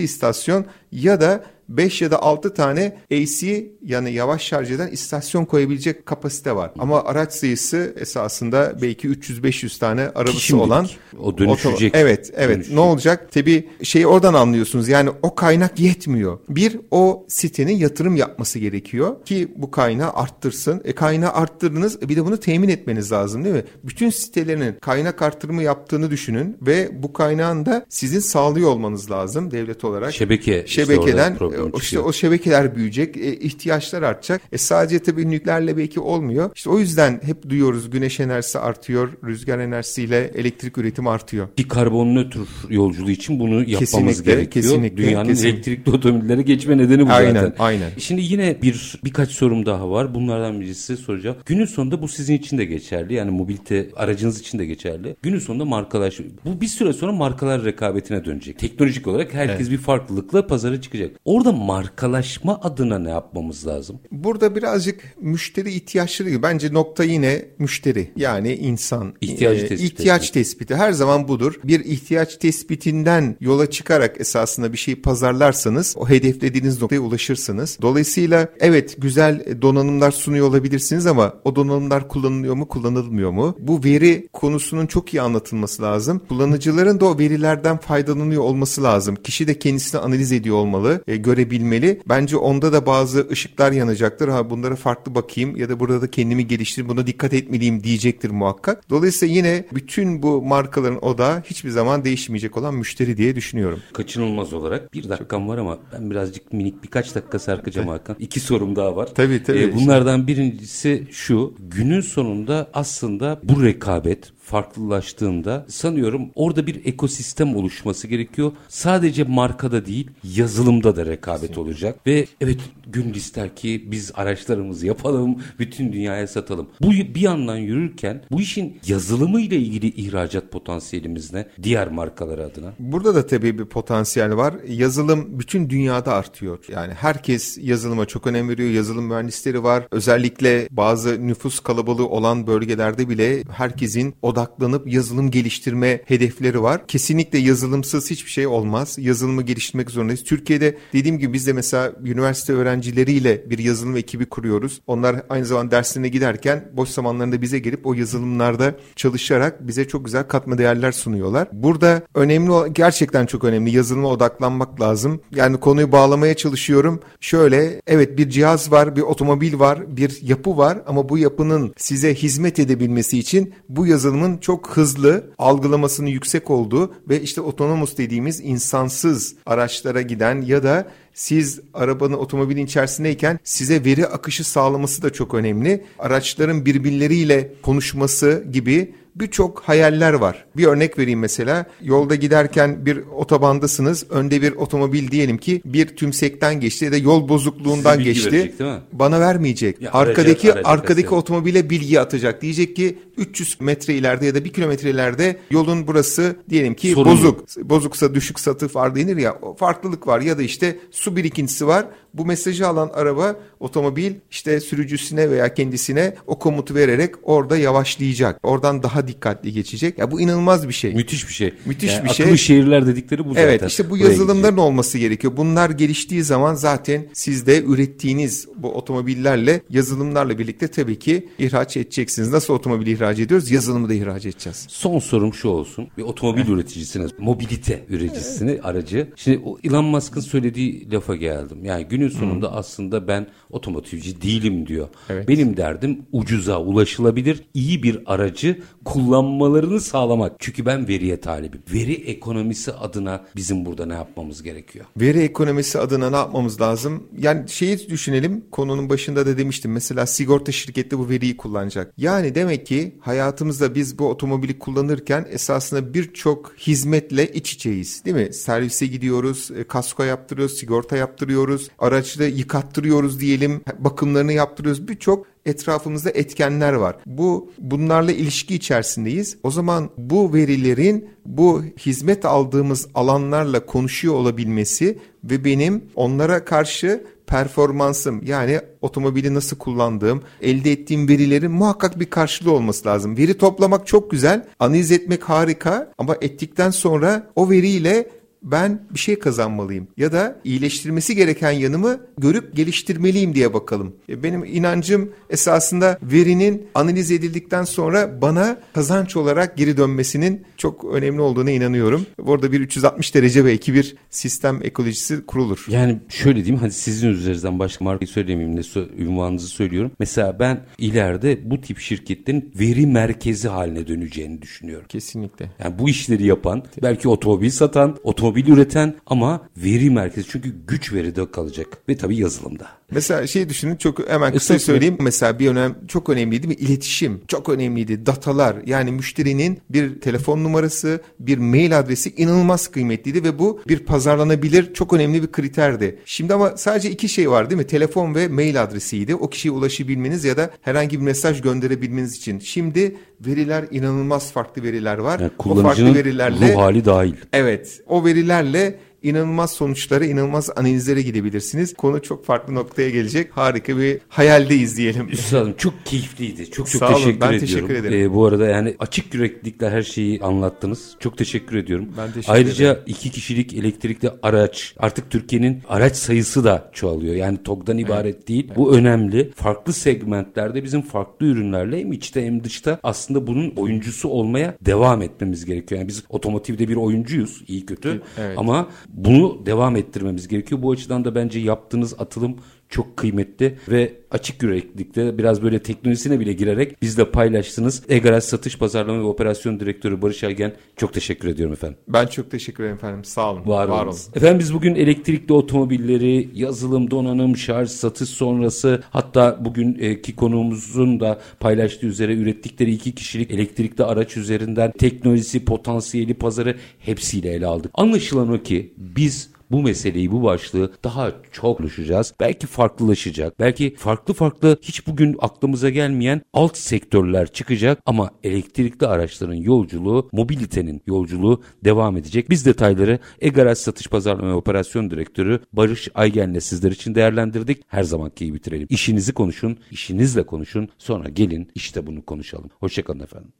istasyon ya da 5 ya da 6 tane AC yani yavaş şarj eden istasyon koyabilecek kapasite var. Ama araç sayısı esasında belki 300-500 tane arabası Şimdilik. olan. O dönüşecek. Oto- evet, evet. Dönüşecek. Ne olacak? Tabii şeyi oradan anlıyorsunuz. Yani o kaynak yetmiyor. Bir, o sitenin yatırım yapması gerekiyor ki bu kaynağı arttırsın. E kaynağı arttırdınız. E bir de bunu temin etmeniz lazım değil mi? Bütün sitelerinin kaynak arttırımı yaptığını düşünün ve bu kaynağın da sizin sağlıyor olmanız lazım devlet olarak. Şebeke işte Şebekeden orada e, işte o şebekeler büyüyecek, e, ihtiyaçlar artacak. E sadece tabii nükleerle belki olmuyor. İşte o yüzden hep duyuyoruz güneş enerjisi artıyor, rüzgar enerjisiyle elektrik üretimi artıyor. bir karbon nötr yolculuğu için bunu yapmamız Kesinlikle, gerekiyor. kesinlikle, Dünyanın kesinlikle. elektrikli otomobillere geçme nedeni bu Aynen, zaten. aynen. Şimdi yine bir birkaç sorum daha var. Bunlardan birisi soracağım. Günün sonunda bu sizin için de geçerli. Yani mobilite aracınız için de geçerli. Günün sonunda markalaşma. Bu bir süre sonra markalar rekabetine dönecek. Teknolojik olarak herkes bir farklılıkla pazara çıkacak. Orada markalaşma adına ne yapmamız lazım? Burada birazcık müşteri ihtiyaçları. Bence nokta yine müşteri. Yani insan. İhtiyacı e, tespit ihtiyaç etmek. tespiti her zaman budur. Bir ihtiyaç tespitinden yola çıkarak esasında bir şeyi pazarlarsanız o hedeflediğiniz noktaya ulaşırsınız. Dolayısıyla evet güzel donanımlar sunuyor olabilirsiniz ama o donanımlar kullanılıyor mu kullanılmıyor mu? Bu veri konusunun çok iyi anlatılması lazım. Kullanıcıların da o verilerden faydalanıyor olması lazım. Kişi de kendisini analiz ediyor olmalı, e, görebilmeli. Bence onda da bazı ışıklar yanacaktır. Ha bunlara farklı bakayım ya da burada da kendimi geliştireyim, buna dikkat etmeliyim diyecektir muhakkak. Dolayısıyla yine bütün bu markaların odağı hiçbir zaman değişmeyecek olan müşteri diye düşünüyorum. Kaçınılmaz olarak bir dakikam var ama ben birazcık minik birkaç dakika sarkacağım Hakan. İki sorum daha var. Tabii, tabii. Ee, bunlardan birincisi şu. Günün sonunda aslında bu rekabet farklılaştığında sanıyorum orada bir ekosistem oluşması gerekiyor. Sadece markada değil yazılımda da rekabet olacak. Ve evet gönül ister ki biz araçlarımızı yapalım bütün dünyaya satalım. Bu bir yandan yürürken bu işin yazılımı ile ilgili ihracat potansiyelimiz ne? Diğer markalar adına. Burada da tabii bir potansiyel var. Yazılım bütün dünyada artıyor. Yani herkes yazılıma çok önem veriyor. Yazılım mühendisleri var. Özellikle bazı nüfus kalabalığı olan bölgelerde bile herkesin odaklanıp yazılım geliştirme hedefleri var. Kesinlikle yazılımsız hiçbir şey olmaz. Yazılımı geliştirmek zorundayız. Türkiye'de dediğim gibi biz de mesela üniversite öğrencileriyle bir yazılım ekibi kuruyoruz. Onlar aynı zamanda derslerine giderken boş zamanlarında bize gelip o yazılımlarda çalışarak bize çok güzel katma değerler sunuyorlar. Burada önemli gerçekten çok önemli. Yazılıma odaklanmak lazım. Yani konuyu bağlamaya çalışıyorum. Şöyle evet bir cihaz var, bir otomobil var, bir yapı var ama bu yapının size hizmet edebilmesi için bu yazılımın çok hızlı algılamasının yüksek olduğu ve işte otonomus dediğimiz insansız araçlara giden ya da siz arabanın otomobilin içerisindeyken size veri akışı sağlaması da çok önemli. Araçların birbirleriyle konuşması gibi birçok hayaller var. Bir örnek vereyim mesela. Yolda giderken bir otobandasınız. Önde bir otomobil diyelim ki bir tümsekten geçti ya da yol bozukluğundan geçti. verecek? Bana vermeyecek. Ya arkadaki aracı- aracı arkadaki kastediyorum. otomobile bilgi atacak. Diyecek ki 300 metre ileride ya da 1 kilometre ileride yolun burası diyelim ki Sorunlu. bozuk. Bozuksa düşük satı var denir ya. O farklılık var ya da işte su birikintisi var. Bu mesajı alan araba otomobil işte sürücüsüne veya kendisine o komutu vererek orada yavaşlayacak. Oradan daha dikkatli geçecek. Ya bu inanılmaz bir şey. Müthiş bir şey. Müthiş Yani bir şey. Akıllı şehirler dedikleri bu zaten. Evet işte bu yazılımların olması gerekiyor. Bunlar geliştiği zaman zaten siz de ürettiğiniz bu otomobillerle yazılımlarla birlikte tabii ki ihraç edeceksiniz. Nasıl otomobil ihraç ediyoruz? Yazılımı da ihraç edeceğiz. Son sorum şu olsun. Bir otomobil üreticisine, mobilite üreticisine, aracı. Şimdi o Elon Musk'ın söylediği lafa geldim. Yani günün sonunda aslında ben otomotivci değilim diyor. Evet. Benim derdim ucuza ulaşılabilir iyi bir aracı kullanmalarını sağlamak. Çünkü ben veriye talibim. Veri ekonomisi adına bizim burada ne yapmamız gerekiyor? Veri ekonomisi adına ne yapmamız lazım? Yani şeyi düşünelim. Konunun başında da demiştim. Mesela sigorta şirketi bu veriyi kullanacak. Yani demek ki hayatımızda biz bu otomobili kullanırken esasında birçok hizmetle iç içeyiz. Değil mi? Servise gidiyoruz, e, kasko yaptırıyoruz, sigorta yaptırıyoruz, araçla yıkattırıyoruz diyelim, bakımlarını yaptırıyoruz. Birçok etrafımızda etkenler var. Bu bunlarla ilişki içerisindeyiz. O zaman bu verilerin bu hizmet aldığımız alanlarla konuşuyor olabilmesi ve benim onlara karşı performansım yani otomobili nasıl kullandığım, elde ettiğim verilerin muhakkak bir karşılığı olması lazım. Veri toplamak çok güzel, analiz etmek harika ama ettikten sonra o veriyle ben bir şey kazanmalıyım ya da iyileştirmesi gereken yanımı görüp geliştirmeliyim diye bakalım. E, benim inancım esasında verinin analiz edildikten sonra bana kazanç olarak geri dönmesinin çok önemli olduğuna inanıyorum. Burada bir 360 derece belki bir sistem ekolojisi kurulur. Yani şöyle diyeyim hadi sizin üzerinizden başka markayı söylemeyeyim de sö- ünvanınızı söylüyorum. Mesela ben ileride bu tip şirketlerin veri merkezi haline döneceğini düşünüyorum. Kesinlikle. Yani bu işleri yapan, belki otomobil satan, otomobil üreten ama veri merkezi çünkü güç veride kalacak ve tabii yazılımda. Mesela şey düşünün çok hemen kısa Estağfurullah. söyleyeyim. Mesela bir önem çok önemliydi mi? İletişim çok önemliydi. Datalar yani müşterinin bir telefon numarası, bir mail adresi inanılmaz kıymetliydi ve bu bir pazarlanabilir çok önemli bir kriterdi. Şimdi ama sadece iki şey var değil mi? Telefon ve mail adresiydi. O kişiye ulaşabilmeniz ya da herhangi bir mesaj gönderebilmeniz için. Şimdi veriler inanılmaz farklı veriler var. Yani o farklı kullanıcının verilerle ruh hali dahil. Evet. O verilerle inanılmaz sonuçlara, inanılmaz analizlere gidebilirsiniz. Konu çok farklı noktaya gelecek. Harika bir hayaldeyiz diyelim. Üstadım çok keyifliydi. Çok çok Sağ olun, teşekkür ben ediyorum. teşekkür ederim. Ee, bu arada yani açık yüreklilikle her şeyi anlattınız. Çok teşekkür ediyorum. Ben teşekkür Ayrıca ederim. iki kişilik elektrikli araç artık Türkiye'nin araç sayısı da çoğalıyor. Yani TOG'dan ibaret değil. Bu önemli. Farklı segmentlerde bizim farklı ürünlerle hem içte hem dışta aslında bunun oyuncusu olmaya devam etmemiz gerekiyor. Yani biz otomotivde bir oyuncuyuz iyi kötü Evet. ama bunu devam ettirmemiz gerekiyor. Bu açıdan da bence yaptığınız atılım çok kıymetli ve açık yüreklilikte biraz böyle teknolojisine bile girerek bizle paylaştınız. Egaraz Satış Pazarlama ve Operasyon Direktörü Barış Ergen çok teşekkür ediyorum efendim. Ben çok teşekkür ederim efendim. Sağ olun. Var, olun. Efendim biz bugün elektrikli otomobilleri, yazılım, donanım, şarj, satış sonrası hatta bugünkü konuğumuzun da paylaştığı üzere ürettikleri iki kişilik elektrikli araç üzerinden teknolojisi, potansiyeli, pazarı hepsiyle ele aldık. Anlaşılan o ki biz bu meseleyi, bu başlığı daha çok konuşacağız. Belki farklılaşacak. Belki farklı farklı hiç bugün aklımıza gelmeyen alt sektörler çıkacak ama elektrikli araçların yolculuğu, mobilitenin yolculuğu devam edecek. Biz detayları Egaraz Satış Pazarlama Operasyon Direktörü Barış Aygen'le sizler için değerlendirdik. Her zamanki gibi bitirelim. İşinizi konuşun, işinizle konuşun. Sonra gelin işte bunu konuşalım. Hoşçakalın efendim.